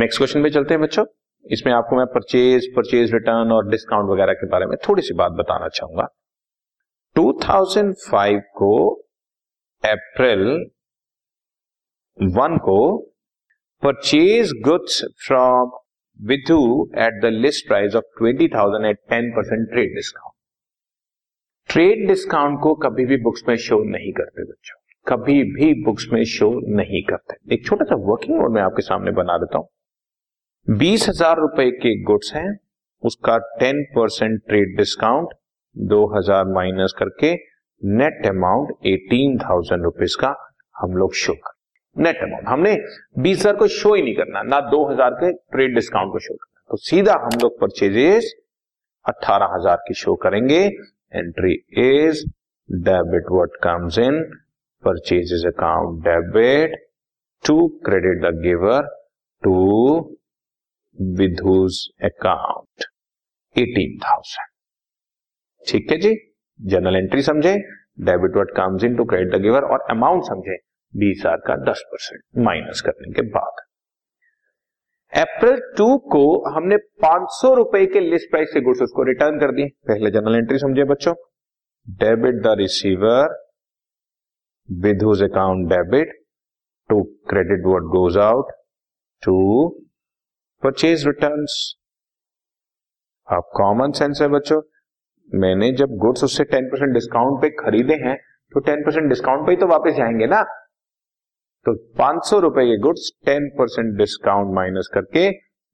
Next question पे चलते हैं बच्चों। इसमें आपको मैं परचेज परचेज रिटर्न और डिस्काउंट वगैरह के बारे में थोड़ी सी बात बताना चाहूँगा। 2005 को अप्रैल वन को purchase goods from Vidhu at the list price of twenty thousand at ten percent trade discount trade discount को कभी भी बुक्स में शो नहीं करते बच्चों। कभी भी बुक्स में शो नहीं करते। एक छोटा सा वर्किंग नोट में आपके सामने बना देता हूँ। बीस हज़ार रुपए के गुड्स हैं, उसका टेन परसेंट ट्रेड डिस्काउंट, दो हज़ार माइनस करके net amount eighteen thousand rupees का हम लोग शो कर। नेट अमाउंट, हमने बीस हज़ार को शो ही नहीं करना, ना दो हज़ार के ट्रेड डिस्काउंट को शो करना। तो सीधा हम लोग परचेजेस अट्ठारह हज़ार की शो करेंगे, entry is debit what comes in, purchases account debit, to credit the giver, to Vidhu's account eighteen thousand ठीक है जी? जनरल एंट्री समझे debit what comes in to credit the giver और अमाउंट समझे, बीस हज़ार का दस परसेंट माइनस करने के बाद। अप्रैल टू को हमने पाँच सौ रुपए के लिस्ट प्राइस से गुड्स उसको रिटर्न कर दिए। पहले जनरल एंट्री समझे बच्चों। Debit the receiver with whose account debit to credit what goes out to purchase return आप कॉमन सेंस है बच्चों। मैंने जब गुड्स उससे टेन परसेंट डिस्काउंट पे खरीदे हैं तो टेन परसेंट डिस्काउंट पे ही तो वापस जाएँगे ना। तो पाँच सौ रुपए के goods ten percent discount minus करके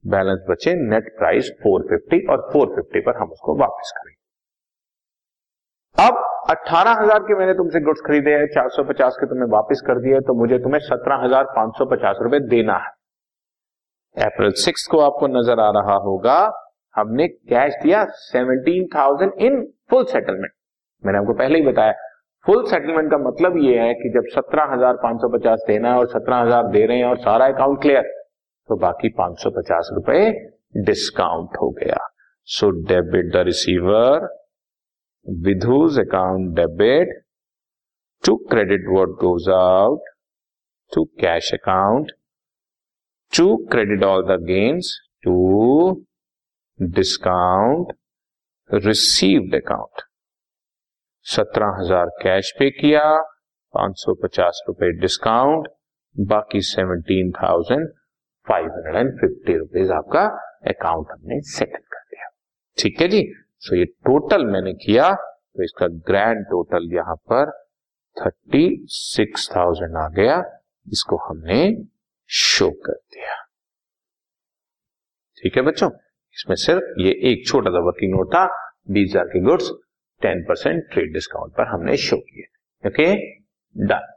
बैलेंस बचे नेट प्राइस फोर फिफ्टी और फोर फिफ्टी पर हम उसको वापस करेंगे। अब अट्ठारह हज़ार के मैंने तुमसे गुड्स खरीदे हैं, चार सौ पचास के तुम्हें वापस कर दिए तो मुझे तुम्हें सत्रह हज़ार पाँच सौ पचास रुपए देना है। अप्रैल सिक्स को आपको नज़र आ रहा होगा, हमने कैश दिया seventeen thousand in full settlement मैंने आपको पहले ही बताया फुल सेटलमेंट का मतलब ये है कि जब सत्रह हज़ार पाँच सौ पचास देना है और सत्रह हज़ार दे रहे हैं और सारा अकाउंट क्लियर तो बाकी पाँच सौ पचास रुपए डिस्काउंट हो गया। So debit the receiver Vidhu's account debit to credit what goes out to cash account to credit all the gains to discount received account सत्रह हज़ार कैश पे किया, पाँच सौ पचास रुपए डिस्काउंट बाकी seventeen thousand five hundred and fifty rupees आपका अकाउंट हमने सेटल कर दिया। ठीक है जी? सो ये टोटल मैंने किया तो इसका ग्रैंड टोटल यहाँ पर थर्टी सिक्स थाउज़ेंड आ गया, इसको हमने शो कर ठीक है बच्चों? इसमें सिर्फ़ ये एक छोटा सा वर्किंग नोट था। बीस हज़ार के goods ten percent trade discount पर हमने शो किए। Okay done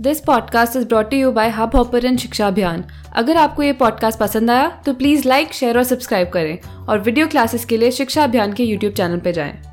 this podcast is brought you by Hubhopper Shiksha Abhiyan अगर आपको ये पॉडकास्ट पसंद आया तो प्लीज़ लाइक शेयर और सब्सक्राइब करें। और वीडियो क्लासेस के लिए शिक्षा अभियान के यूट्यूब चैनल पर जाएँ।